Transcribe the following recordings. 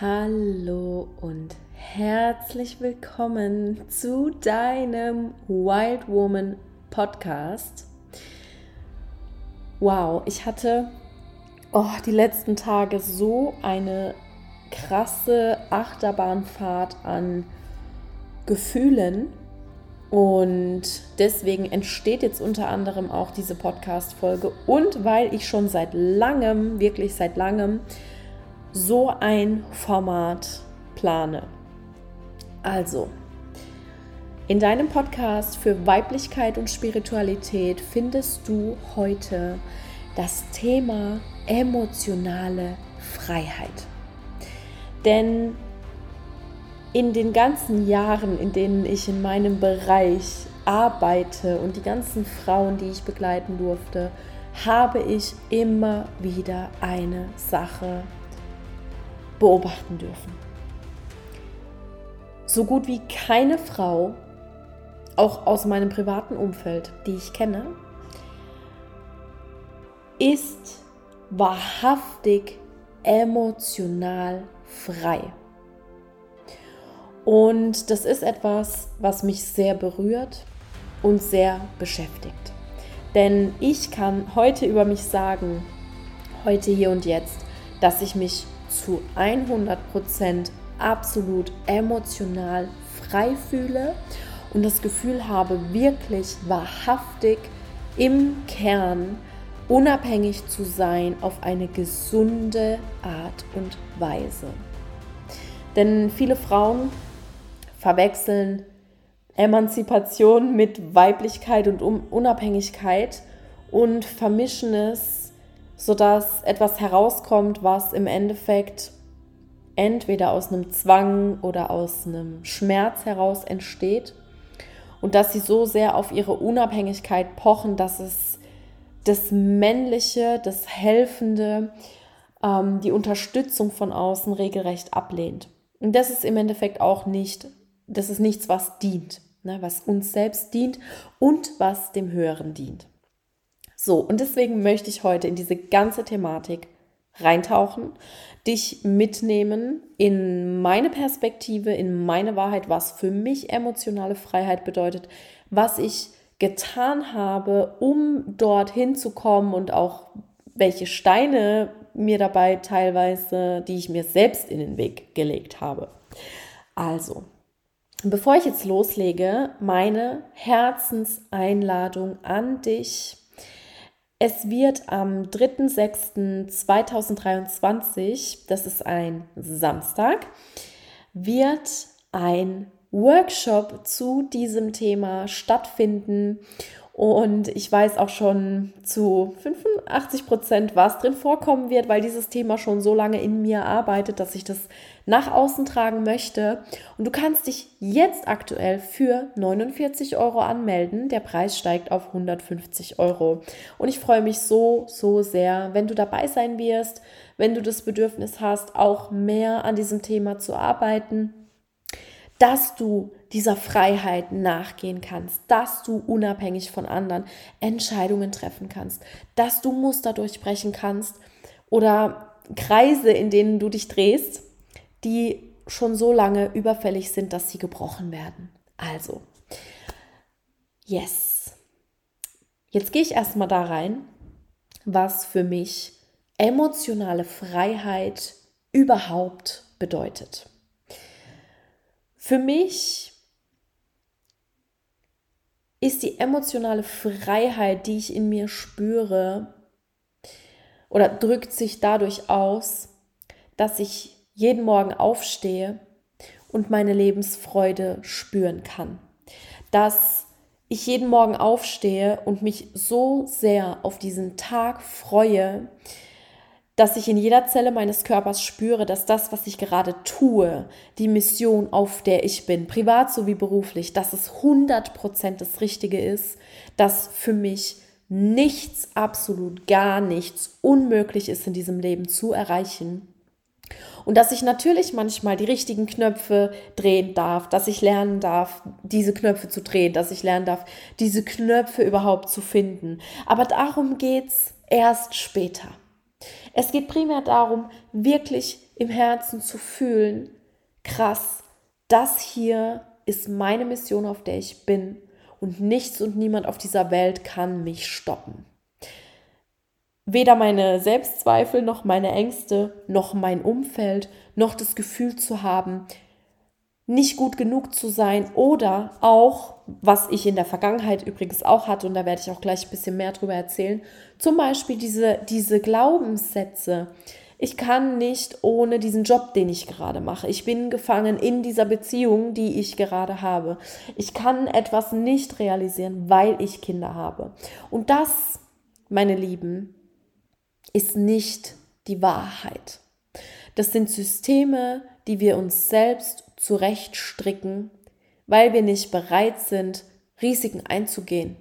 Hallo und herzlich willkommen zu deinem Wild Woman Podcast. Wow, ich hatte oh, die letzten Tage so eine krasse Achterbahnfahrt an Gefühlen und deswegen entsteht jetzt unter anderem auch diese Podcast-Folge und weil ich schon seit langem, wirklich seit langem, so ein Format plane. Also, in deinem Podcast für Weiblichkeit und Spiritualität findest du heute das Thema emotionale Freiheit. Denn in den ganzen Jahren, in denen ich in meinem Bereich arbeite und die ganzen Frauen, die ich begleiten durfte, habe ich immer wieder eine Sache beobachten dürfen. So gut wie keine Frau, auch aus meinem privaten Umfeld, die ich kenne, ist wahrhaftig emotional frei. Und das ist etwas, was mich sehr berührt und sehr beschäftigt. Denn ich kann heute über mich sagen, heute hier und jetzt, dass ich mich zu 100% absolut emotional frei fühle und das Gefühl habe, wirklich wahrhaftig im Kern unabhängig zu sein auf eine gesunde Art und Weise. Denn viele Frauen verwechseln Emanzipation mit Weiblichkeit und Unabhängigkeit und vermischen es sodass etwas herauskommt, was im Endeffekt entweder aus einem Zwang oder aus einem Schmerz heraus entsteht und dass sie so sehr auf ihre Unabhängigkeit pochen, dass es das Männliche, das Helfende, ähm, die Unterstützung von außen regelrecht ablehnt. Und das ist im Endeffekt auch nicht, das ist nichts, was dient, ne, was uns selbst dient und was dem Höheren dient. So, und deswegen möchte ich heute in diese ganze Thematik reintauchen, dich mitnehmen in meine Perspektive, in meine Wahrheit, was für mich emotionale Freiheit bedeutet, was ich getan habe, um dorthin zu kommen und auch welche Steine mir dabei teilweise, die ich mir selbst in den Weg gelegt habe. Also, bevor ich jetzt loslege, meine Herzenseinladung an dich, es wird am 3.6.2023, das ist ein Samstag, wird ein Workshop zu diesem Thema stattfinden und ich weiß auch schon zu 85 Prozent, was drin vorkommen wird, weil dieses Thema schon so lange in mir arbeitet, dass ich das nach außen tragen möchte. Und du kannst dich jetzt aktuell für 49 Euro anmelden. Der Preis steigt auf 150 Euro. Und ich freue mich so, so sehr, wenn du dabei sein wirst, wenn du das Bedürfnis hast, auch mehr an diesem Thema zu arbeiten dass du dieser Freiheit nachgehen kannst, dass du unabhängig von anderen Entscheidungen treffen kannst, dass du Muster durchbrechen kannst oder Kreise, in denen du dich drehst, die schon so lange überfällig sind, dass sie gebrochen werden. Also, yes. Jetzt gehe ich erstmal da rein, was für mich emotionale Freiheit überhaupt bedeutet. Für mich ist die emotionale Freiheit, die ich in mir spüre, oder drückt sich dadurch aus, dass ich jeden Morgen aufstehe und meine Lebensfreude spüren kann. Dass ich jeden Morgen aufstehe und mich so sehr auf diesen Tag freue, dass ich in jeder Zelle meines Körpers spüre, dass das, was ich gerade tue, die Mission, auf der ich bin, privat sowie beruflich, dass es 100% das Richtige ist, dass für mich nichts, absolut gar nichts unmöglich ist in diesem Leben zu erreichen. Und dass ich natürlich manchmal die richtigen Knöpfe drehen darf, dass ich lernen darf, diese Knöpfe zu drehen, dass ich lernen darf, diese Knöpfe überhaupt zu finden. Aber darum geht es erst später. Es geht primär darum, wirklich im Herzen zu fühlen, krass, das hier ist meine Mission, auf der ich bin und nichts und niemand auf dieser Welt kann mich stoppen. Weder meine Selbstzweifel noch meine Ängste noch mein Umfeld noch das Gefühl zu haben, nicht gut genug zu sein oder auch, was ich in der Vergangenheit übrigens auch hatte, und da werde ich auch gleich ein bisschen mehr drüber erzählen, zum Beispiel diese, diese Glaubenssätze. Ich kann nicht ohne diesen Job, den ich gerade mache. Ich bin gefangen in dieser Beziehung, die ich gerade habe. Ich kann etwas nicht realisieren, weil ich Kinder habe. Und das, meine Lieben, ist nicht die Wahrheit. Das sind Systeme, die wir uns selbst zurechtstricken, weil wir nicht bereit sind, Risiken einzugehen,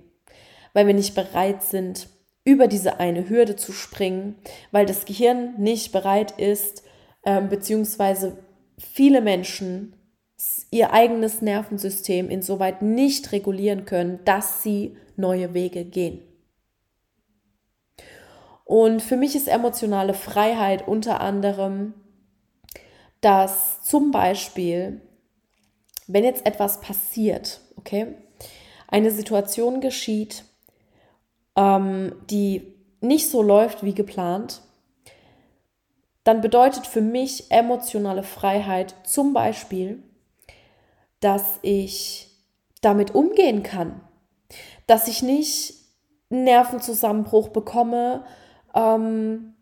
weil wir nicht bereit sind, über diese eine Hürde zu springen, weil das Gehirn nicht bereit ist, äh, beziehungsweise viele Menschen ihr eigenes Nervensystem insoweit nicht regulieren können, dass sie neue Wege gehen. Und für mich ist emotionale Freiheit unter anderem dass zum Beispiel, wenn jetzt etwas passiert, okay, eine Situation geschieht, ähm, die nicht so läuft wie geplant, dann bedeutet für mich emotionale Freiheit zum Beispiel, dass ich damit umgehen kann, dass ich nicht einen Nervenzusammenbruch bekomme, ähm,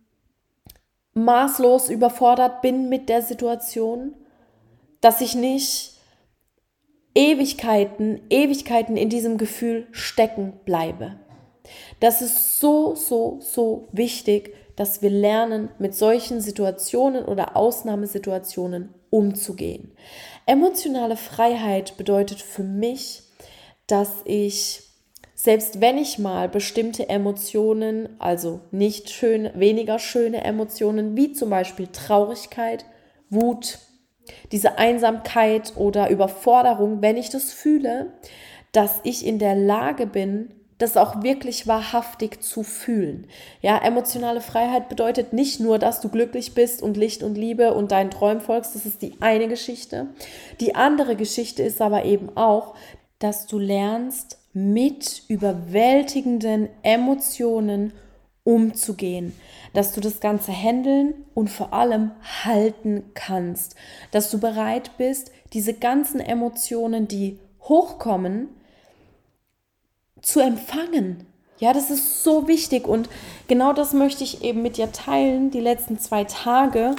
maßlos überfordert bin mit der Situation, dass ich nicht Ewigkeiten, Ewigkeiten in diesem Gefühl stecken bleibe. Das ist so, so, so wichtig, dass wir lernen, mit solchen Situationen oder Ausnahmesituationen umzugehen. Emotionale Freiheit bedeutet für mich, dass ich selbst wenn ich mal bestimmte Emotionen, also nicht schön, weniger schöne Emotionen, wie zum Beispiel Traurigkeit, Wut, diese Einsamkeit oder Überforderung, wenn ich das fühle, dass ich in der Lage bin, das auch wirklich wahrhaftig zu fühlen. Ja, emotionale Freiheit bedeutet nicht nur, dass du glücklich bist und Licht und Liebe und deinen Träumen folgst. Das ist die eine Geschichte. Die andere Geschichte ist aber eben auch, dass du lernst, mit überwältigenden Emotionen umzugehen, dass du das Ganze handeln und vor allem halten kannst, dass du bereit bist, diese ganzen Emotionen, die hochkommen, zu empfangen. Ja, das ist so wichtig und genau das möchte ich eben mit dir teilen. Die letzten zwei Tage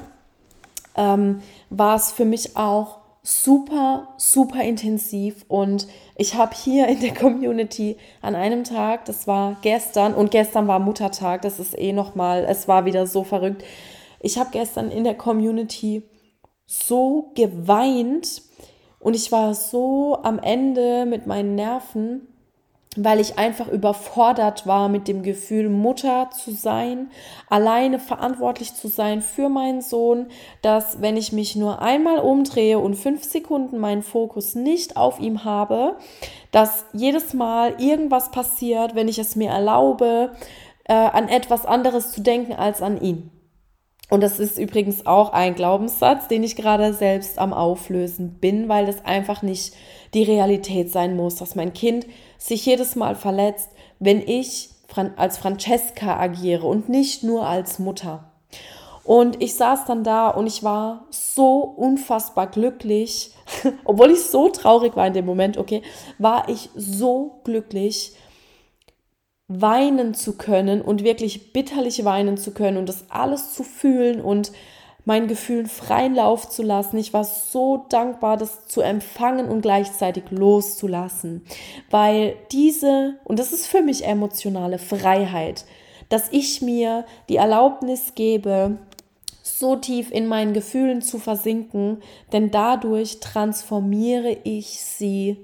ähm, war es für mich auch super, super intensiv und ich habe hier in der Community an einem Tag, das war gestern und gestern war Muttertag, das ist eh nochmal, es war wieder so verrückt. Ich habe gestern in der Community so geweint und ich war so am Ende mit meinen Nerven weil ich einfach überfordert war mit dem Gefühl, Mutter zu sein, alleine verantwortlich zu sein für meinen Sohn, dass wenn ich mich nur einmal umdrehe und fünf Sekunden meinen Fokus nicht auf ihm habe, dass jedes Mal irgendwas passiert, wenn ich es mir erlaube, äh, an etwas anderes zu denken als an ihn. Und das ist übrigens auch ein Glaubenssatz, den ich gerade selbst am Auflösen bin, weil das einfach nicht die Realität sein muss, dass mein Kind sich jedes Mal verletzt, wenn ich als Francesca agiere und nicht nur als Mutter. Und ich saß dann da und ich war so unfassbar glücklich, obwohl ich so traurig war in dem Moment, okay, war ich so glücklich, weinen zu können und wirklich bitterlich weinen zu können und das alles zu fühlen und meinen Gefühlen freien Lauf zu lassen. Ich war so dankbar, das zu empfangen und gleichzeitig loszulassen, weil diese, und das ist für mich emotionale Freiheit, dass ich mir die Erlaubnis gebe, so tief in meinen Gefühlen zu versinken, denn dadurch transformiere ich sie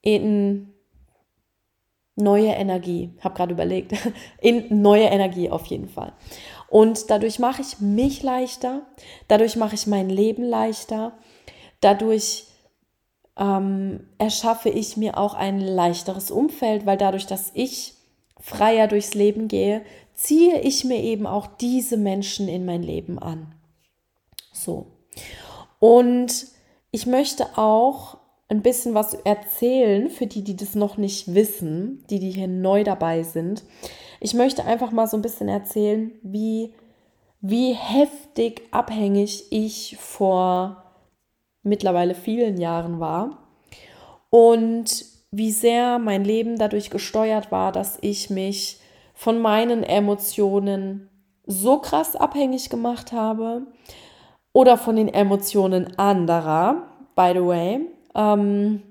in neue Energie. Habe gerade überlegt, in neue Energie auf jeden Fall. Und dadurch mache ich mich leichter, dadurch mache ich mein Leben leichter, dadurch ähm, erschaffe ich mir auch ein leichteres Umfeld, weil dadurch, dass ich freier durchs Leben gehe, ziehe ich mir eben auch diese Menschen in mein Leben an. So. Und ich möchte auch ein bisschen was erzählen für die, die das noch nicht wissen, die, die hier neu dabei sind. Ich möchte einfach mal so ein bisschen erzählen, wie, wie heftig abhängig ich vor mittlerweile vielen Jahren war und wie sehr mein Leben dadurch gesteuert war, dass ich mich von meinen Emotionen so krass abhängig gemacht habe oder von den Emotionen anderer, by the way. Ähm,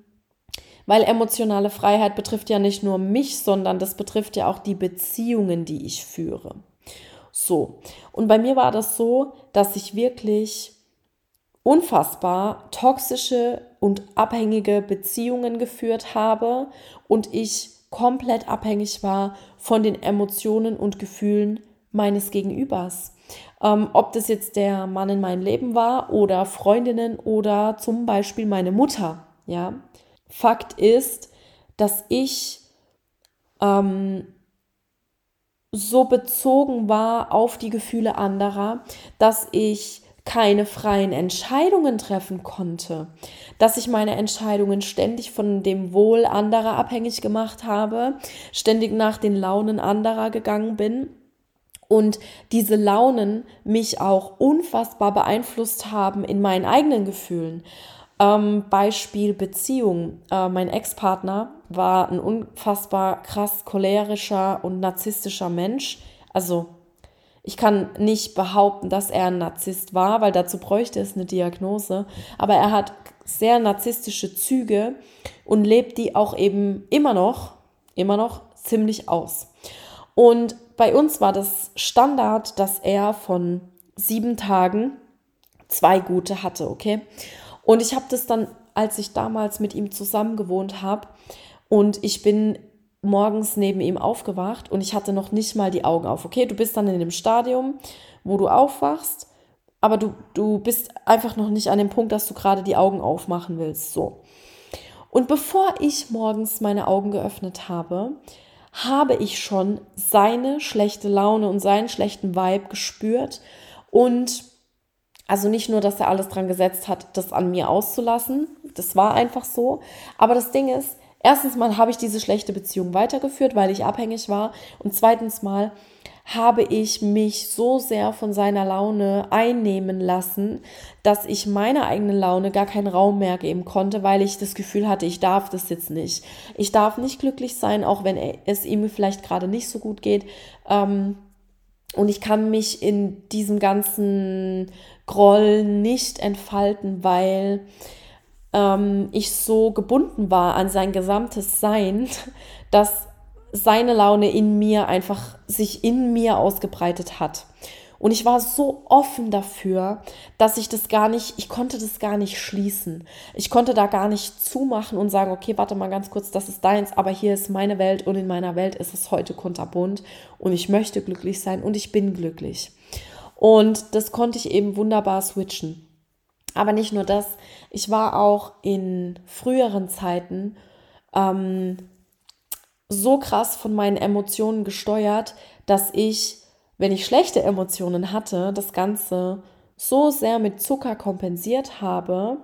weil emotionale Freiheit betrifft ja nicht nur mich, sondern das betrifft ja auch die Beziehungen, die ich führe. So, und bei mir war das so, dass ich wirklich unfassbar toxische und abhängige Beziehungen geführt habe und ich komplett abhängig war von den Emotionen und Gefühlen meines Gegenübers. Ähm, ob das jetzt der Mann in meinem Leben war oder Freundinnen oder zum Beispiel meine Mutter. Ja, Fakt ist, dass ich ähm, so bezogen war auf die Gefühle anderer, dass ich keine freien Entscheidungen treffen konnte, dass ich meine Entscheidungen ständig von dem Wohl anderer abhängig gemacht habe, ständig nach den Launen anderer gegangen bin und diese Launen mich auch unfassbar beeinflusst haben in meinen eigenen Gefühlen. Ähm, Beispiel Beziehung. Äh, mein Ex-Partner war ein unfassbar krass cholerischer und narzisstischer Mensch. Also ich kann nicht behaupten, dass er ein Narzisst war, weil dazu bräuchte es eine Diagnose. Aber er hat sehr narzisstische Züge und lebt die auch eben immer noch, immer noch ziemlich aus. Und bei uns war das Standard, dass er von sieben Tagen zwei gute hatte, okay? Und ich habe das dann, als ich damals mit ihm zusammen gewohnt habe und ich bin morgens neben ihm aufgewacht und ich hatte noch nicht mal die Augen auf. Okay, du bist dann in dem Stadium, wo du aufwachst, aber du, du bist einfach noch nicht an dem Punkt, dass du gerade die Augen aufmachen willst. So. Und bevor ich morgens meine Augen geöffnet habe, habe ich schon seine schlechte Laune und seinen schlechten Vibe gespürt und also nicht nur, dass er alles dran gesetzt hat, das an mir auszulassen, das war einfach so, aber das Ding ist, Erstens mal habe ich diese schlechte Beziehung weitergeführt, weil ich abhängig war. Und zweitens mal habe ich mich so sehr von seiner Laune einnehmen lassen, dass ich meiner eigenen Laune gar keinen Raum mehr geben konnte, weil ich das Gefühl hatte, ich darf das jetzt nicht. Ich darf nicht glücklich sein, auch wenn es ihm vielleicht gerade nicht so gut geht. Ähm, und ich kann mich in diesem ganzen Groll nicht entfalten, weil ähm, ich so gebunden war an sein gesamtes Sein, dass seine Laune in mir einfach sich in mir ausgebreitet hat. Und ich war so offen dafür, dass ich das gar nicht, ich konnte das gar nicht schließen. Ich konnte da gar nicht zumachen und sagen, okay, warte mal ganz kurz, das ist deins, aber hier ist meine Welt und in meiner Welt ist es heute kunterbunt und ich möchte glücklich sein und ich bin glücklich. Und das konnte ich eben wunderbar switchen. Aber nicht nur das, ich war auch in früheren Zeiten ähm, so krass von meinen Emotionen gesteuert, dass ich, wenn ich schlechte Emotionen hatte, das Ganze so sehr mit Zucker kompensiert habe.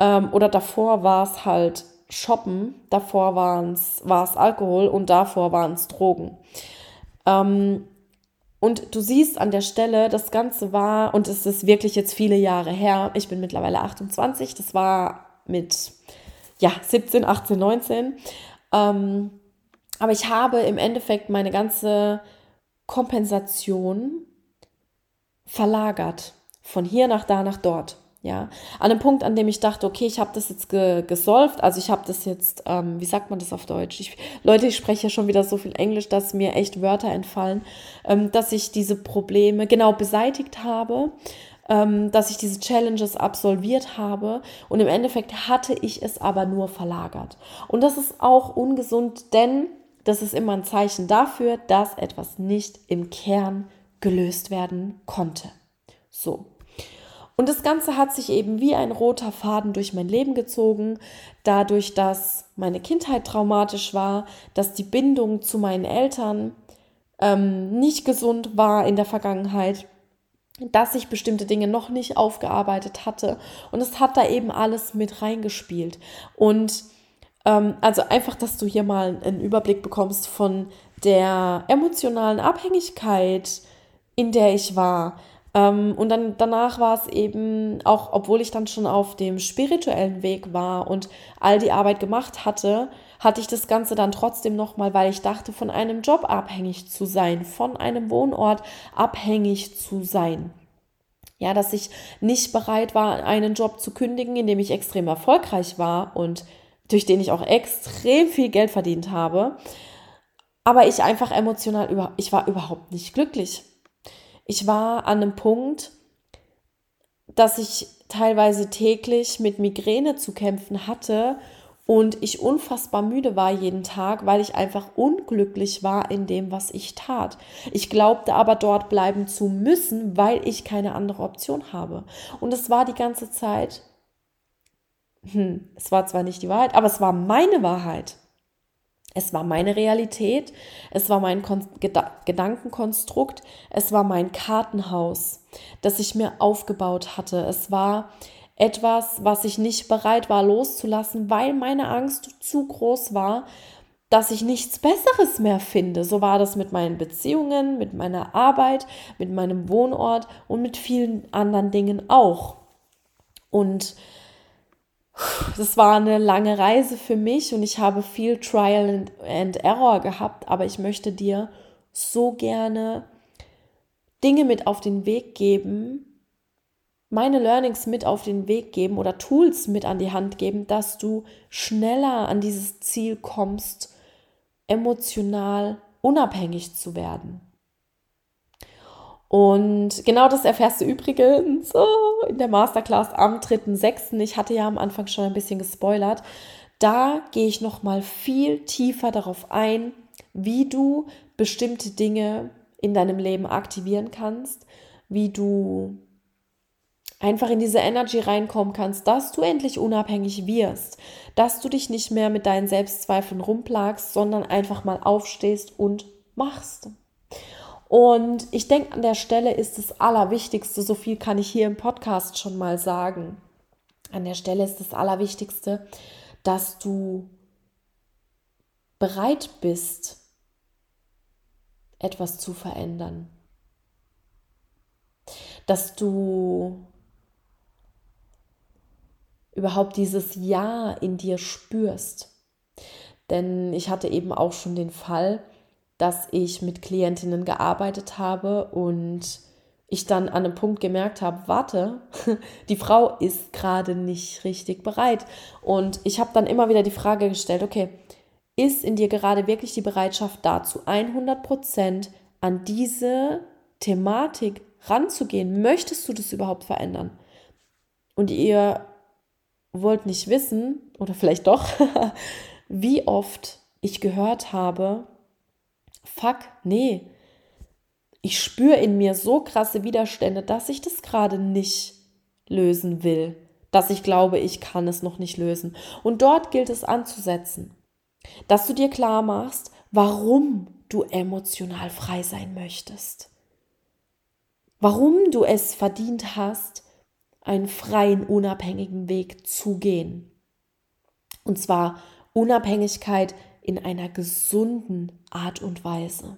Ähm, oder davor war es halt Shoppen, davor war es Alkohol und davor waren es Drogen. Ähm, und du siehst an der Stelle, das Ganze war, und es ist wirklich jetzt viele Jahre her, ich bin mittlerweile 28, das war mit ja, 17, 18, 19. Ähm, aber ich habe im Endeffekt meine ganze Kompensation verlagert. Von hier nach da nach dort. Ja, an einem Punkt, an dem ich dachte, okay, ich habe das jetzt ge gesolved, also ich habe das jetzt, ähm, wie sagt man das auf Deutsch? Ich, Leute, ich spreche ja schon wieder so viel Englisch, dass mir echt Wörter entfallen, ähm, dass ich diese Probleme genau beseitigt habe, ähm, dass ich diese Challenges absolviert habe und im Endeffekt hatte ich es aber nur verlagert. Und das ist auch ungesund, denn das ist immer ein Zeichen dafür, dass etwas nicht im Kern gelöst werden konnte. So. Und das Ganze hat sich eben wie ein roter Faden durch mein Leben gezogen, dadurch, dass meine Kindheit traumatisch war, dass die Bindung zu meinen Eltern ähm, nicht gesund war in der Vergangenheit, dass ich bestimmte Dinge noch nicht aufgearbeitet hatte. Und es hat da eben alles mit reingespielt. Und ähm, also einfach, dass du hier mal einen Überblick bekommst von der emotionalen Abhängigkeit, in der ich war. Ähm, und dann danach war es eben, auch obwohl ich dann schon auf dem spirituellen Weg war und all die Arbeit gemacht hatte, hatte ich das Ganze dann trotzdem nochmal, weil ich dachte, von einem Job abhängig zu sein, von einem Wohnort abhängig zu sein. Ja, dass ich nicht bereit war, einen Job zu kündigen, in dem ich extrem erfolgreich war und durch den ich auch extrem viel Geld verdient habe. Aber ich einfach emotional, über, ich war überhaupt nicht glücklich. Ich war an einem Punkt, dass ich teilweise täglich mit Migräne zu kämpfen hatte und ich unfassbar müde war jeden Tag, weil ich einfach unglücklich war in dem, was ich tat. Ich glaubte aber dort bleiben zu müssen, weil ich keine andere Option habe. Und es war die ganze Zeit, hm, es war zwar nicht die Wahrheit, aber es war meine Wahrheit. Es war meine Realität, es war mein Kon Geda Gedankenkonstrukt, es war mein Kartenhaus, das ich mir aufgebaut hatte. Es war etwas, was ich nicht bereit war loszulassen, weil meine Angst zu groß war, dass ich nichts Besseres mehr finde. So war das mit meinen Beziehungen, mit meiner Arbeit, mit meinem Wohnort und mit vielen anderen Dingen auch. Und das war eine lange Reise für mich und ich habe viel Trial and Error gehabt, aber ich möchte dir so gerne Dinge mit auf den Weg geben, meine Learnings mit auf den Weg geben oder Tools mit an die Hand geben, dass du schneller an dieses Ziel kommst, emotional unabhängig zu werden. Und genau das erfährst du übrigens oh, in der Masterclass am 3.6. Ich hatte ja am Anfang schon ein bisschen gespoilert. Da gehe ich noch mal viel tiefer darauf ein, wie du bestimmte Dinge in deinem Leben aktivieren kannst, wie du einfach in diese Energy reinkommen kannst, dass du endlich unabhängig wirst, dass du dich nicht mehr mit deinen Selbstzweifeln rumplagst, sondern einfach mal aufstehst und machst. Und ich denke, an der Stelle ist das Allerwichtigste, so viel kann ich hier im Podcast schon mal sagen. An der Stelle ist das Allerwichtigste, dass du bereit bist, etwas zu verändern. Dass du überhaupt dieses Ja in dir spürst. Denn ich hatte eben auch schon den Fall, dass ich mit Klientinnen gearbeitet habe und ich dann an einem Punkt gemerkt habe, warte, die Frau ist gerade nicht richtig bereit. Und ich habe dann immer wieder die Frage gestellt, okay, ist in dir gerade wirklich die Bereitschaft dazu, 100 Prozent an diese Thematik ranzugehen? Möchtest du das überhaupt verändern? Und ihr wollt nicht wissen, oder vielleicht doch, wie oft ich gehört habe, fuck, nee, ich spüre in mir so krasse Widerstände, dass ich das gerade nicht lösen will, dass ich glaube, ich kann es noch nicht lösen. Und dort gilt es anzusetzen, dass du dir klar machst, warum du emotional frei sein möchtest. Warum du es verdient hast, einen freien, unabhängigen Weg zu gehen. Und zwar Unabhängigkeit in einer gesunden Art und Weise.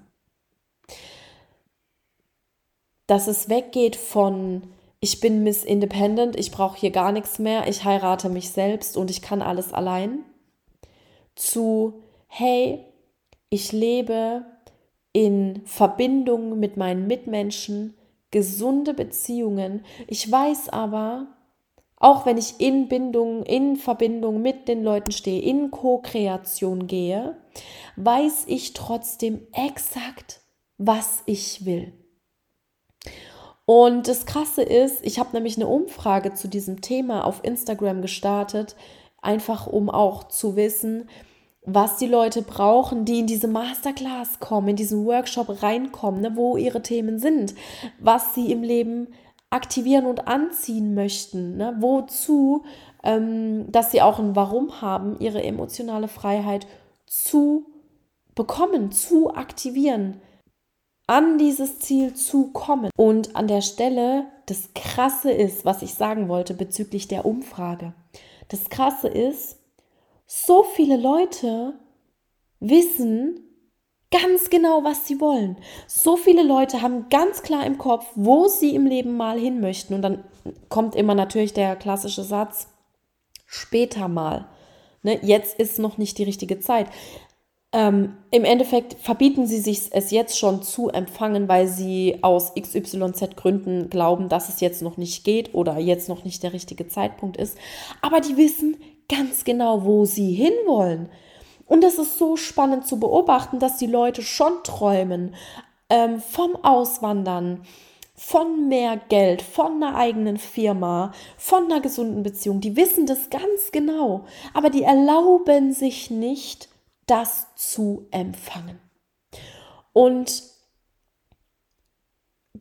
Dass es weggeht von ich bin Miss Independent, ich brauche hier gar nichts mehr, ich heirate mich selbst und ich kann alles allein, zu hey, ich lebe in Verbindung mit meinen Mitmenschen, gesunde Beziehungen. Ich weiß aber, auch wenn ich in Bindung, in Verbindung mit den Leuten stehe, in Co-Kreation gehe, weiß ich trotzdem exakt, was ich will. Und das Krasse ist, ich habe nämlich eine Umfrage zu diesem Thema auf Instagram gestartet, einfach um auch zu wissen, was die Leute brauchen, die in diese Masterclass kommen, in diesen Workshop reinkommen, ne, wo ihre Themen sind, was sie im Leben aktivieren und anziehen möchten, ne, wozu, ähm, dass sie auch ein Warum haben, ihre emotionale Freiheit zu bekommen, zu aktivieren. an dieses Ziel zu kommen. Und an der Stelle, das Krasse ist, was ich sagen wollte bezüglich der Umfrage. Das Krasse ist, so viele Leute wissen ganz genau, was sie wollen. So viele Leute haben ganz klar im Kopf, wo sie im Leben mal hin möchten. Und dann kommt immer natürlich der klassische Satz, später mal. Ne, jetzt ist noch nicht die richtige Zeit. Ähm, Im Endeffekt verbieten sie sich es jetzt schon zu empfangen, weil sie aus XYZ Gründen glauben, dass es jetzt noch nicht geht oder jetzt noch nicht der richtige Zeitpunkt ist. Aber die wissen ganz genau, wo sie hinwollen. Und es ist so spannend zu beobachten, dass die Leute schon träumen ähm, vom Auswandern, von mehr Geld, von einer eigenen Firma, von einer gesunden Beziehung. Die wissen das ganz genau, aber die erlauben sich nicht, das zu empfangen. Und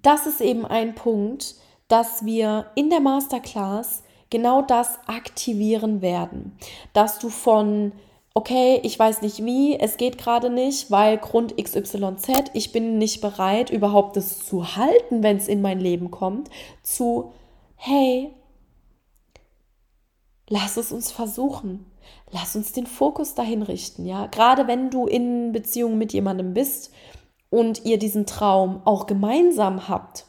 das ist eben ein Punkt, dass wir in der Masterclass genau das aktivieren werden, dass du von okay, ich weiß nicht wie, es geht gerade nicht, weil Grund XYZ, ich bin nicht bereit, überhaupt das zu halten, wenn es in mein Leben kommt, zu, hey, lass es uns versuchen. Lass uns den Fokus dahin richten, ja. Gerade wenn du in Beziehung mit jemandem bist und ihr diesen Traum auch gemeinsam habt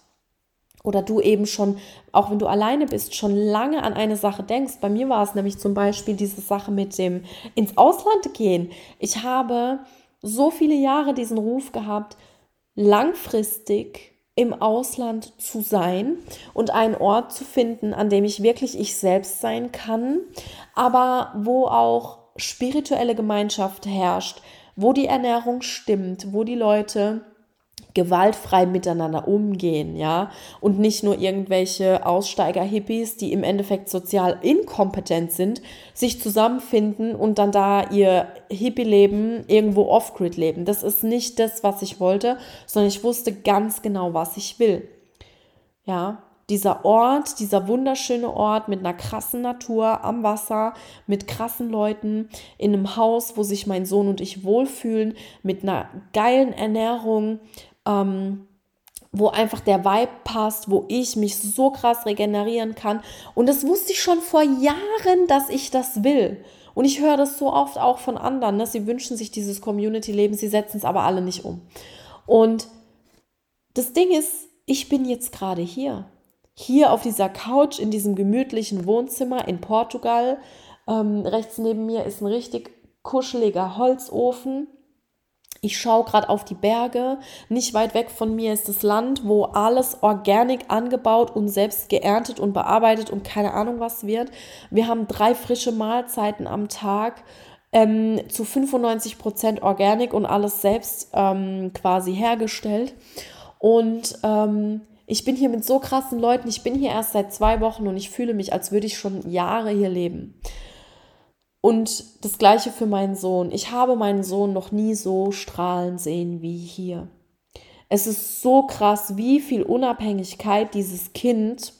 oder du eben schon, auch wenn du alleine bist, schon lange an eine Sache denkst. Bei mir war es nämlich zum Beispiel diese Sache mit dem ins Ausland gehen. Ich habe so viele Jahre diesen Ruf gehabt, langfristig im Ausland zu sein und einen Ort zu finden, an dem ich wirklich ich selbst sein kann, aber wo auch spirituelle Gemeinschaft herrscht, wo die Ernährung stimmt, wo die Leute gewaltfrei miteinander umgehen, ja, und nicht nur irgendwelche Aussteiger-Hippies, die im Endeffekt sozial inkompetent sind, sich zusammenfinden und dann da ihr Hippie-Leben irgendwo off-grid leben. Das ist nicht das, was ich wollte, sondern ich wusste ganz genau, was ich will. Ja, dieser Ort, dieser wunderschöne Ort mit einer krassen Natur am Wasser, mit krassen Leuten, in einem Haus, wo sich mein Sohn und ich wohlfühlen, mit einer geilen Ernährung, ähm, wo einfach der Vibe passt, wo ich mich so krass regenerieren kann. Und das wusste ich schon vor Jahren, dass ich das will. Und ich höre das so oft auch von anderen. Ne? Sie wünschen sich dieses Community-Leben, sie setzen es aber alle nicht um. Und das Ding ist, ich bin jetzt gerade hier. Hier auf dieser Couch in diesem gemütlichen Wohnzimmer in Portugal. Ähm, rechts neben mir ist ein richtig kuscheliger Holzofen. Ich schaue gerade auf die Berge. Nicht weit weg von mir ist das Land, wo alles organic angebaut und selbst geerntet und bearbeitet und keine Ahnung was wird. Wir haben drei frische Mahlzeiten am Tag. Ähm, zu 95 Prozent organic und alles selbst ähm, quasi hergestellt. Und ähm, ich bin hier mit so krassen Leuten. Ich bin hier erst seit zwei Wochen und ich fühle mich, als würde ich schon Jahre hier leben. Und das gleiche für meinen Sohn. Ich habe meinen Sohn noch nie so strahlen sehen wie hier. Es ist so krass, wie viel Unabhängigkeit dieses Kind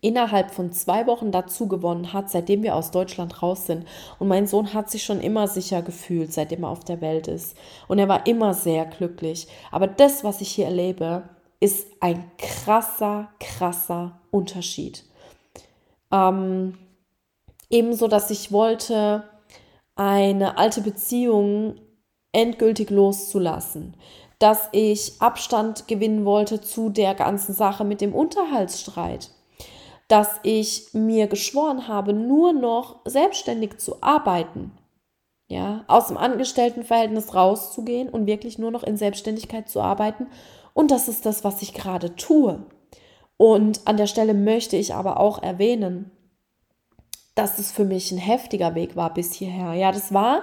innerhalb von zwei Wochen dazu gewonnen hat, seitdem wir aus Deutschland raus sind. Und mein Sohn hat sich schon immer sicher gefühlt, seitdem er auf der Welt ist. Und er war immer sehr glücklich. Aber das, was ich hier erlebe, ist ein krasser, krasser Unterschied. Ähm, Ebenso, dass ich wollte, eine alte Beziehung endgültig loszulassen. Dass ich Abstand gewinnen wollte zu der ganzen Sache mit dem Unterhaltsstreit. Dass ich mir geschworen habe, nur noch selbstständig zu arbeiten. Ja, aus dem Angestelltenverhältnis rauszugehen und wirklich nur noch in Selbstständigkeit zu arbeiten. Und das ist das, was ich gerade tue. Und an der Stelle möchte ich aber auch erwähnen, dass es für mich ein heftiger Weg war bis hierher. Ja, das war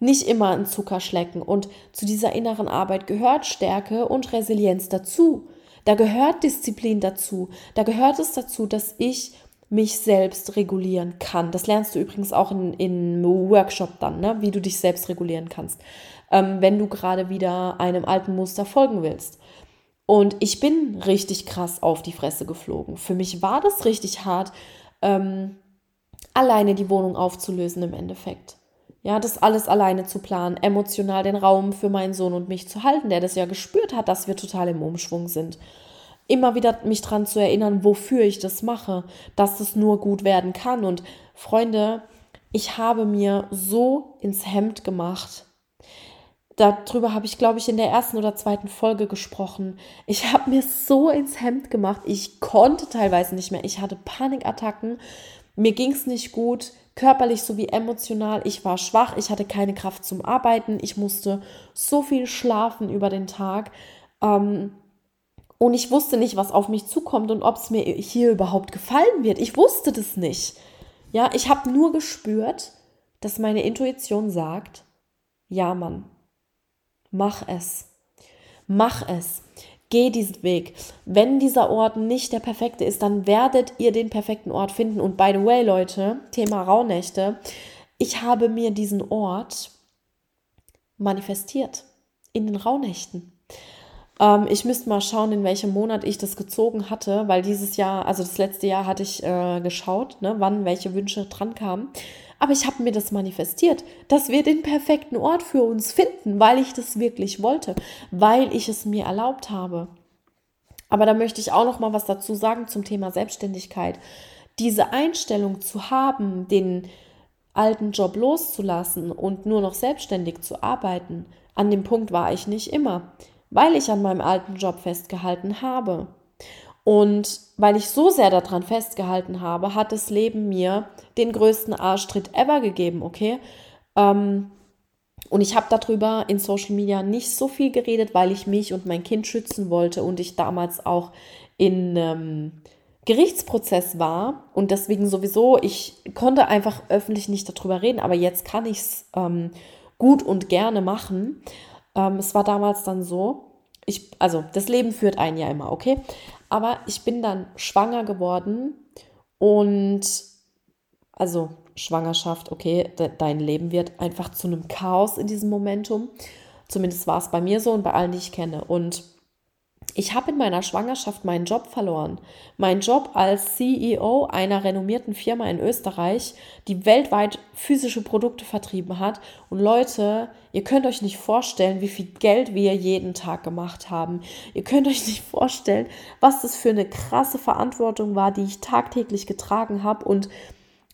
nicht immer ein Zuckerschlecken und zu dieser inneren Arbeit gehört Stärke und Resilienz dazu. Da gehört Disziplin dazu. Da gehört es dazu, dass ich mich selbst regulieren kann. Das lernst du übrigens auch in, in Workshop dann, ne? wie du dich selbst regulieren kannst, ähm, wenn du gerade wieder einem alten Muster folgen willst. Und ich bin richtig krass auf die Fresse geflogen. Für mich war das richtig hart, ähm, alleine die Wohnung aufzulösen im Endeffekt. Ja, das alles alleine zu planen, emotional den Raum für meinen Sohn und mich zu halten, der das ja gespürt hat, dass wir total im Umschwung sind. Immer wieder mich daran zu erinnern, wofür ich das mache, dass es nur gut werden kann. Und Freunde, ich habe mir so ins Hemd gemacht. Darüber habe ich, glaube ich, in der ersten oder zweiten Folge gesprochen. Ich habe mir so ins Hemd gemacht. Ich konnte teilweise nicht mehr. Ich hatte Panikattacken. Mir ging es nicht gut körperlich sowie emotional. Ich war schwach, ich hatte keine Kraft zum Arbeiten, ich musste so viel schlafen über den Tag. Ähm, und ich wusste nicht, was auf mich zukommt und ob es mir hier überhaupt gefallen wird. Ich wusste das nicht. Ja, ich habe nur gespürt, dass meine Intuition sagt, ja Mann, mach es. Mach es. Geh diesen Weg. Wenn dieser Ort nicht der perfekte ist, dann werdet ihr den perfekten Ort finden. Und by the way, Leute, Thema Rauhnächte, ich habe mir diesen Ort manifestiert in den Rauhnächten. Ähm, ich müsste mal schauen, in welchem Monat ich das gezogen hatte, weil dieses Jahr, also das letzte Jahr hatte ich äh, geschaut, ne, wann welche Wünsche dran kamen. Aber ich habe mir das manifestiert, dass wir den perfekten Ort für uns finden, weil ich das wirklich wollte, weil ich es mir erlaubt habe. Aber da möchte ich auch noch mal was dazu sagen zum Thema Selbstständigkeit. Diese Einstellung zu haben, den alten Job loszulassen und nur noch selbstständig zu arbeiten, an dem Punkt war ich nicht immer, weil ich an meinem alten Job festgehalten habe. Und weil ich so sehr daran festgehalten habe, hat das Leben mir den größten Arschtritt ever gegeben, okay? Ähm, und ich habe darüber in Social Media nicht so viel geredet, weil ich mich und mein Kind schützen wollte und ich damals auch in ähm, Gerichtsprozess war und deswegen sowieso, ich konnte einfach öffentlich nicht darüber reden, aber jetzt kann ich es ähm, gut und gerne machen. Ähm, es war damals dann so, ich, also das Leben führt einen ja immer, okay? Aber ich bin dann schwanger geworden und also Schwangerschaft, okay, de dein Leben wird einfach zu einem Chaos in diesem Momentum. Zumindest war es bei mir so und bei allen, die ich kenne. Und ich habe in meiner Schwangerschaft meinen Job verloren. Mein Job als CEO einer renommierten Firma in Österreich, die weltweit physische Produkte vertrieben hat. Und Leute, ihr könnt euch nicht vorstellen, wie viel Geld wir jeden Tag gemacht haben. Ihr könnt euch nicht vorstellen, was das für eine krasse Verantwortung war, die ich tagtäglich getragen habe. Und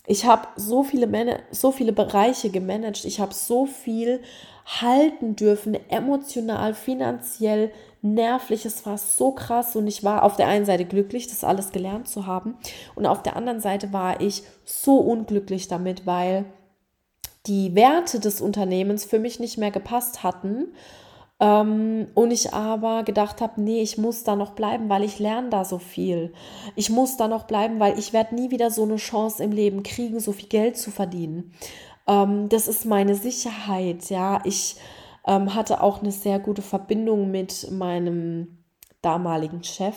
ich habe so viele, so viele Bereiche gemanagt. Ich habe so viel halten dürfen, emotional, finanziell, nervlich. Es war so krass und ich war auf der einen Seite glücklich, das alles gelernt zu haben und auf der anderen Seite war ich so unglücklich damit, weil die Werte des Unternehmens für mich nicht mehr gepasst hatten. Ähm, und ich aber gedacht habe, nee, ich muss da noch bleiben, weil ich lerne da so viel. Ich muss da noch bleiben, weil ich werde nie wieder so eine Chance im Leben kriegen, so viel Geld zu verdienen. Ähm, das ist meine Sicherheit, ja. Ich ähm, hatte auch eine sehr gute Verbindung mit meinem damaligen Chef.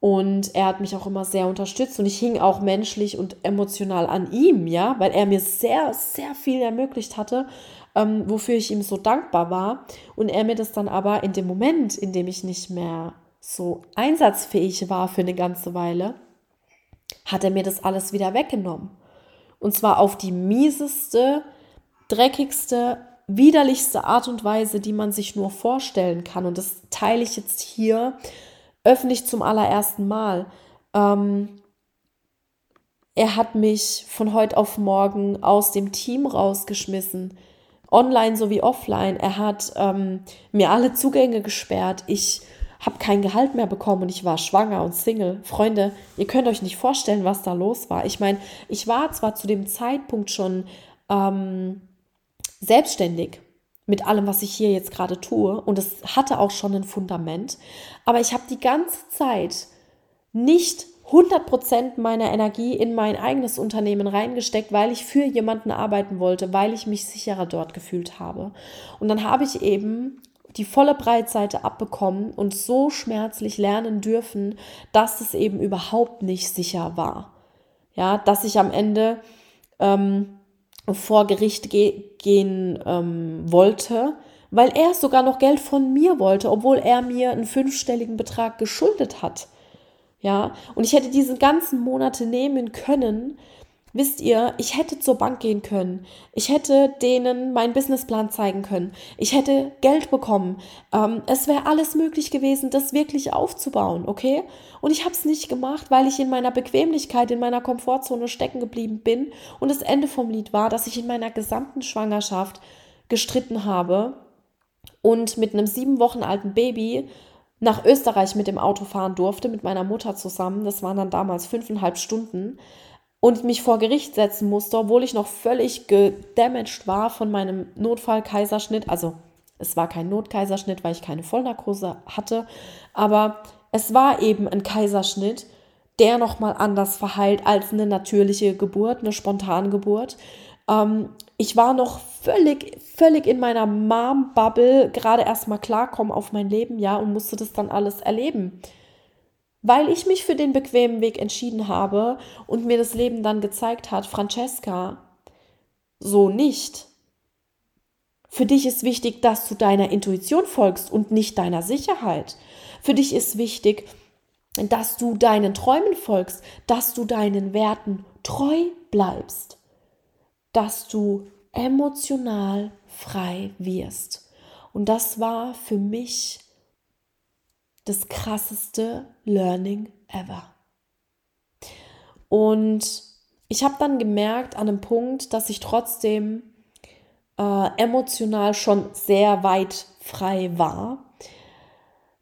Und er hat mich auch immer sehr unterstützt und ich hing auch menschlich und emotional an ihm, ja, weil er mir sehr, sehr viel ermöglicht hatte, ähm, wofür ich ihm so dankbar war. Und er mir das dann aber in dem Moment, in dem ich nicht mehr so einsatzfähig war für eine ganze Weile, hat er mir das alles wieder weggenommen. Und zwar auf die mieseste, dreckigste, widerlichste Art und Weise, die man sich nur vorstellen kann. Und das teile ich jetzt hier öffentlich zum allerersten Mal. Ähm, er hat mich von heute auf morgen aus dem Team rausgeschmissen, online sowie offline. Er hat ähm, mir alle Zugänge gesperrt. Ich habe kein Gehalt mehr bekommen und ich war schwanger und Single. Freunde, ihr könnt euch nicht vorstellen, was da los war. Ich meine, ich war zwar zu dem Zeitpunkt schon ähm, selbstständig mit allem, was ich hier jetzt gerade tue und es hatte auch schon ein Fundament, aber ich habe die ganze Zeit nicht 100% meiner Energie in mein eigenes Unternehmen reingesteckt, weil ich für jemanden arbeiten wollte, weil ich mich sicherer dort gefühlt habe. Und dann habe ich eben die volle Breitseite abbekommen und so schmerzlich lernen dürfen, dass es eben überhaupt nicht sicher war. Ja, dass ich am Ende ähm, vor Gericht ge gehen ähm, wollte, weil er sogar noch Geld von mir wollte, obwohl er mir einen fünfstelligen Betrag geschuldet hat. Ja, und ich hätte diese ganzen Monate nehmen können, Wisst ihr, ich hätte zur Bank gehen können. Ich hätte denen meinen Businessplan zeigen können. Ich hätte Geld bekommen. Ähm, es wäre alles möglich gewesen, das wirklich aufzubauen, okay? Und ich habe es nicht gemacht, weil ich in meiner Bequemlichkeit, in meiner Komfortzone stecken geblieben bin. Und das Ende vom Lied war, dass ich in meiner gesamten Schwangerschaft gestritten habe und mit einem sieben Wochen alten Baby nach Österreich mit dem Auto fahren durfte, mit meiner Mutter zusammen. Das waren dann damals fünfeinhalb Stunden und mich vor Gericht setzen musste, obwohl ich noch völlig gedamaged war von meinem Notfallkaiserschnitt. Also es war kein Notkaiserschnitt, weil ich keine Vollnarkose hatte, aber es war eben ein Kaiserschnitt, der nochmal anders verheilt als eine natürliche Geburt, eine spontane Geburt. Ähm, ich war noch völlig, völlig in meiner Mom-Bubble, gerade erstmal klarkommen auf mein Leben, ja, und musste das dann alles erleben weil ich mich für den bequemen Weg entschieden habe und mir das Leben dann gezeigt hat, Francesca, so nicht. Für dich ist wichtig, dass du deiner Intuition folgst und nicht deiner Sicherheit. Für dich ist wichtig, dass du deinen Träumen folgst, dass du deinen Werten treu bleibst, dass du emotional frei wirst. Und das war für mich das krasseste Learning ever. Und ich habe dann gemerkt an einem Punkt, dass ich trotzdem äh, emotional schon sehr weit frei war,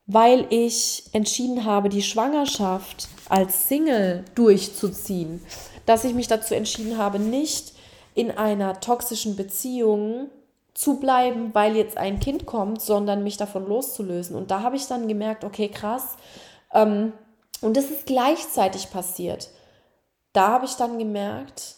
weil ich entschieden habe, die Schwangerschaft als Single durchzuziehen, dass ich mich dazu entschieden habe, nicht in einer toxischen Beziehung zu bleiben, weil jetzt ein Kind kommt, sondern mich davon loszulösen. Und da habe ich dann gemerkt, okay, krass. Ähm, und das ist gleichzeitig passiert. Da habe ich dann gemerkt,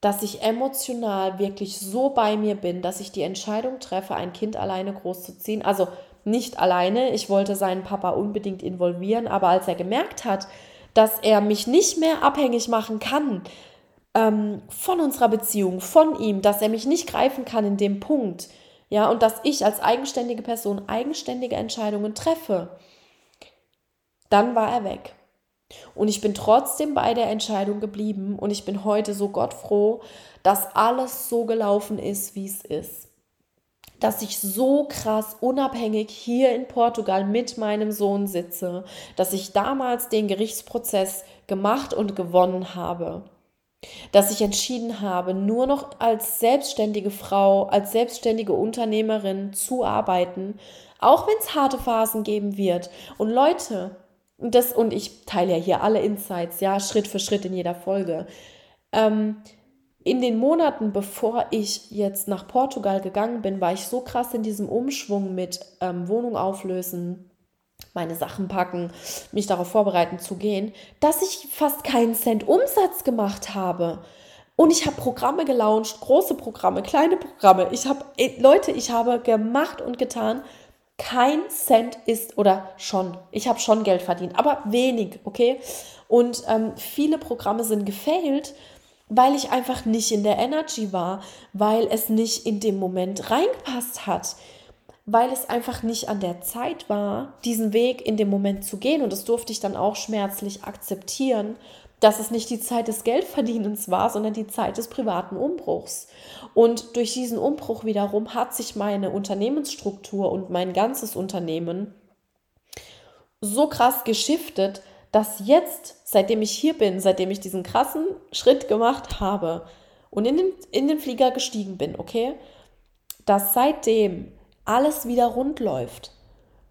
dass ich emotional wirklich so bei mir bin, dass ich die Entscheidung treffe, ein Kind alleine großzuziehen. Also nicht alleine, ich wollte seinen Papa unbedingt involvieren, aber als er gemerkt hat, dass er mich nicht mehr abhängig machen kann, ähm, von unserer Beziehung, von ihm, dass er mich nicht greifen kann in dem Punkt, ja, und dass ich als eigenständige Person eigenständige Entscheidungen treffe, dann war er weg. Und ich bin trotzdem bei der Entscheidung geblieben und ich bin heute so gottfroh, dass alles so gelaufen ist, wie es ist. Dass ich so krass unabhängig hier in Portugal mit meinem Sohn sitze, dass ich damals den Gerichtsprozess gemacht und gewonnen habe dass ich entschieden habe, nur noch als selbstständige Frau, als selbstständige Unternehmerin zu arbeiten, auch wenn es harte Phasen geben wird. Und Leute, das, und ich teile ja hier alle Insights, ja, Schritt für Schritt in jeder Folge. Ähm, in den Monaten, bevor ich jetzt nach Portugal gegangen bin, war ich so krass in diesem Umschwung mit ähm, Wohnung auflösen, meine Sachen packen, mich darauf vorbereiten zu gehen, dass ich fast keinen Cent Umsatz gemacht habe. Und ich habe Programme gelauncht, große Programme, kleine Programme. Ich habe, Leute, ich habe gemacht und getan. Kein Cent ist, oder schon, ich habe schon Geld verdient, aber wenig, okay? Und ähm, viele Programme sind gefailt, weil ich einfach nicht in der Energy war, weil es nicht in dem Moment reingepasst hat weil es einfach nicht an der Zeit war, diesen Weg in dem Moment zu gehen. Und das durfte ich dann auch schmerzlich akzeptieren, dass es nicht die Zeit des Geldverdienens war, sondern die Zeit des privaten Umbruchs. Und durch diesen Umbruch wiederum hat sich meine Unternehmensstruktur und mein ganzes Unternehmen so krass geschiftet, dass jetzt, seitdem ich hier bin, seitdem ich diesen krassen Schritt gemacht habe und in den, in den Flieger gestiegen bin, okay, dass seitdem alles wieder rund läuft.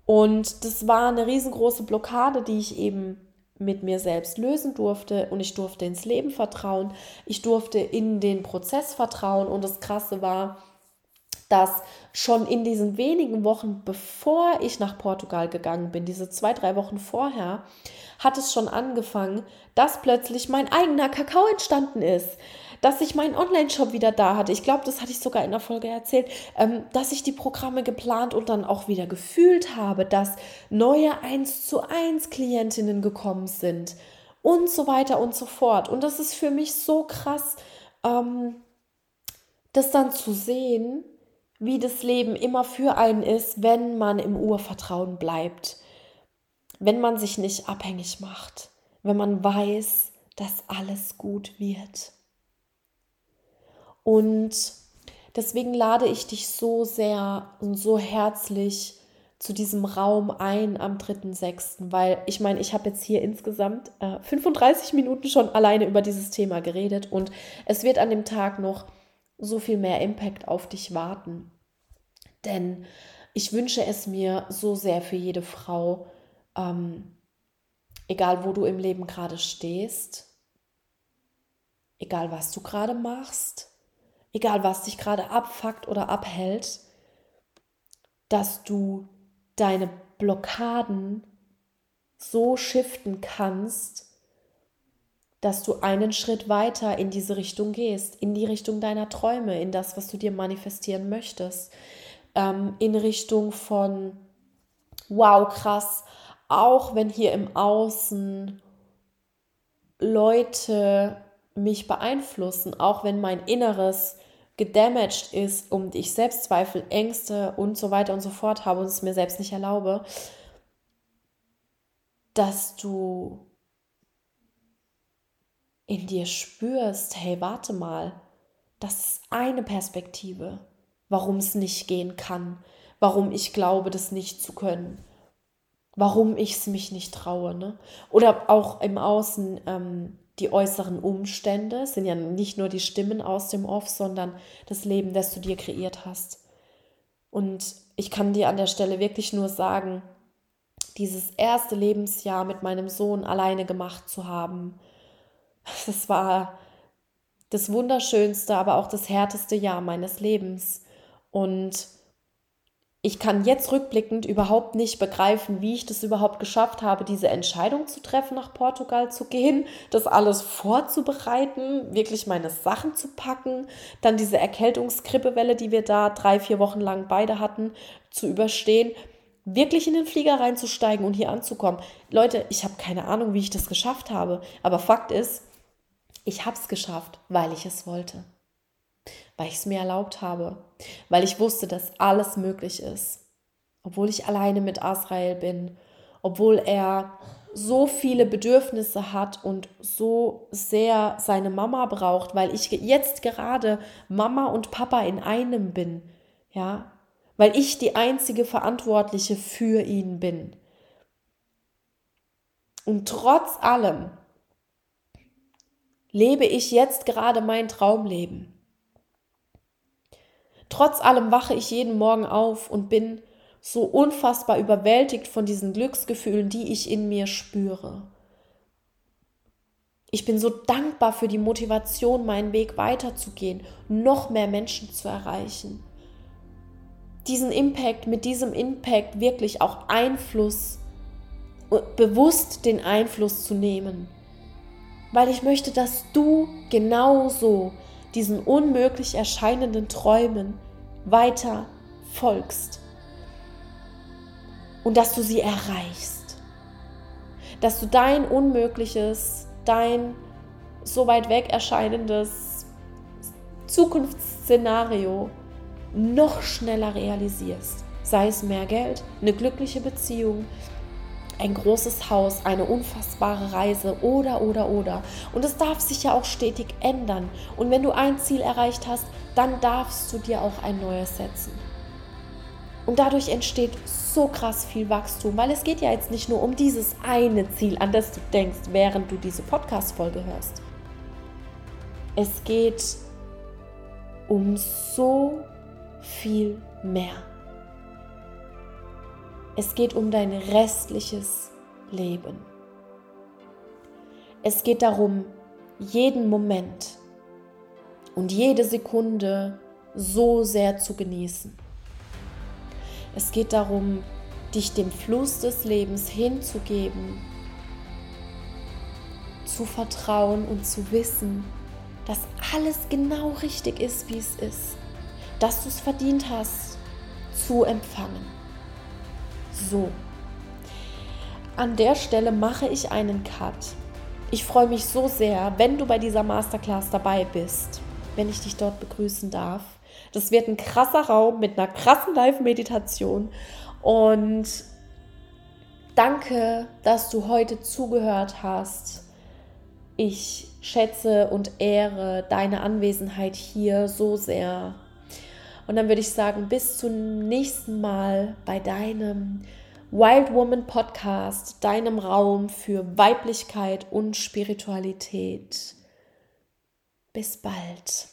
Und das war eine riesengroße Blockade, die ich eben mit mir selbst lösen durfte. Und ich durfte ins Leben vertrauen, ich durfte in den Prozess vertrauen. Und das Krasse war, dass schon in diesen wenigen Wochen, bevor ich nach Portugal gegangen bin, diese zwei, drei Wochen vorher, hat es schon angefangen, dass plötzlich mein eigener Kakao entstanden ist dass ich meinen Online-Shop wieder da hatte. Ich glaube, das hatte ich sogar in der Folge erzählt, ähm, dass ich die Programme geplant und dann auch wieder gefühlt habe, dass neue 1 zu 1 Klientinnen gekommen sind und so weiter und so fort. Und das ist für mich so krass, ähm, das dann zu sehen, wie das Leben immer für einen ist, wenn man im Urvertrauen bleibt, wenn man sich nicht abhängig macht, wenn man weiß, dass alles gut wird. Und deswegen lade ich dich so sehr und so herzlich zu diesem Raum ein am 3.6., weil ich meine, ich habe jetzt hier insgesamt äh, 35 Minuten schon alleine über dieses Thema geredet und es wird an dem Tag noch so viel mehr Impact auf dich warten. Denn ich wünsche es mir so sehr für jede Frau, ähm, egal wo du im Leben gerade stehst, egal was du gerade machst, egal was dich gerade abfuckt oder abhält, dass du deine Blockaden so shiften kannst, dass du einen Schritt weiter in diese Richtung gehst, in die Richtung deiner Träume, in das, was du dir manifestieren möchtest, ähm, in Richtung von, wow, krass, auch wenn hier im Außen Leute mich beeinflussen, auch wenn mein Inneres gedamaged ist und ich Selbstzweifel, Ängste und so weiter und so fort habe und es mir selbst nicht erlaube, dass du in dir spürst, hey, warte mal, das ist eine Perspektive, warum es nicht gehen kann, warum ich glaube, das nicht zu können, warum ich es mich nicht traue. Ne? Oder auch im Außen ähm, die äußeren Umstände, sind ja nicht nur die Stimmen aus dem Off, sondern das Leben, das du dir kreiert hast. Und ich kann dir an der Stelle wirklich nur sagen, dieses erste Lebensjahr mit meinem Sohn alleine gemacht zu haben, das war das wunderschönste, aber auch das härteste Jahr meines Lebens. Und ich kann jetzt rückblickend überhaupt nicht begreifen, wie ich das überhaupt geschafft habe, diese Entscheidung zu treffen, nach Portugal zu gehen, das alles vorzubereiten, wirklich meine Sachen zu packen, dann diese Erkältungskrippewelle, die wir da drei, vier Wochen lang beide hatten, zu überstehen, wirklich in den Flieger reinzusteigen und hier anzukommen. Leute, ich habe keine Ahnung, wie ich das geschafft habe, aber Fakt ist, ich habe es geschafft, weil ich es wollte weil ich es mir erlaubt habe, weil ich wusste, dass alles möglich ist, obwohl ich alleine mit Azrael bin, obwohl er so viele Bedürfnisse hat und so sehr seine Mama braucht, weil ich jetzt gerade Mama und Papa in einem bin, ja, weil ich die einzige Verantwortliche für ihn bin. Und trotz allem lebe ich jetzt gerade mein Traumleben. Trotz allem wache ich jeden Morgen auf und bin so unfassbar überwältigt von diesen Glücksgefühlen, die ich in mir spüre. Ich bin so dankbar für die Motivation, meinen Weg weiterzugehen, noch mehr Menschen zu erreichen. Diesen Impact, mit diesem Impact wirklich auch Einfluss, bewusst den Einfluss zu nehmen. Weil ich möchte, dass du genauso diesen unmöglich erscheinenden Träumen weiter folgst und dass du sie erreichst. Dass du dein Unmögliches, dein so weit weg erscheinendes Zukunftsszenario noch schneller realisierst. Sei es mehr Geld, eine glückliche Beziehung, ein großes Haus, eine unfassbare Reise oder, oder, oder. Und es darf sich ja auch stetig ändern. Und wenn du ein Ziel erreicht hast, dann darfst du dir auch ein neues setzen. Und dadurch entsteht so krass viel Wachstum, weil es geht ja jetzt nicht nur um dieses eine Ziel, an das du denkst, während du diese Podcast-Folge hörst. Es geht um so viel mehr. Es geht um dein restliches Leben. Es geht darum, jeden Moment und jede Sekunde so sehr zu genießen. Es geht darum, dich dem Fluss des Lebens hinzugeben, zu vertrauen und zu wissen, dass alles genau richtig ist, wie es ist, dass du es verdient hast, zu empfangen. So, an der Stelle mache ich einen Cut. Ich freue mich so sehr, wenn du bei dieser Masterclass dabei bist, wenn ich dich dort begrüßen darf. Das wird ein krasser Raum mit einer krassen Live-Meditation. Und danke, dass du heute zugehört hast. Ich schätze und ehre deine Anwesenheit hier so sehr. Und dann würde ich sagen, bis zum nächsten Mal bei deinem Wild Woman Podcast, deinem Raum für Weiblichkeit und Spiritualität. Bis bald.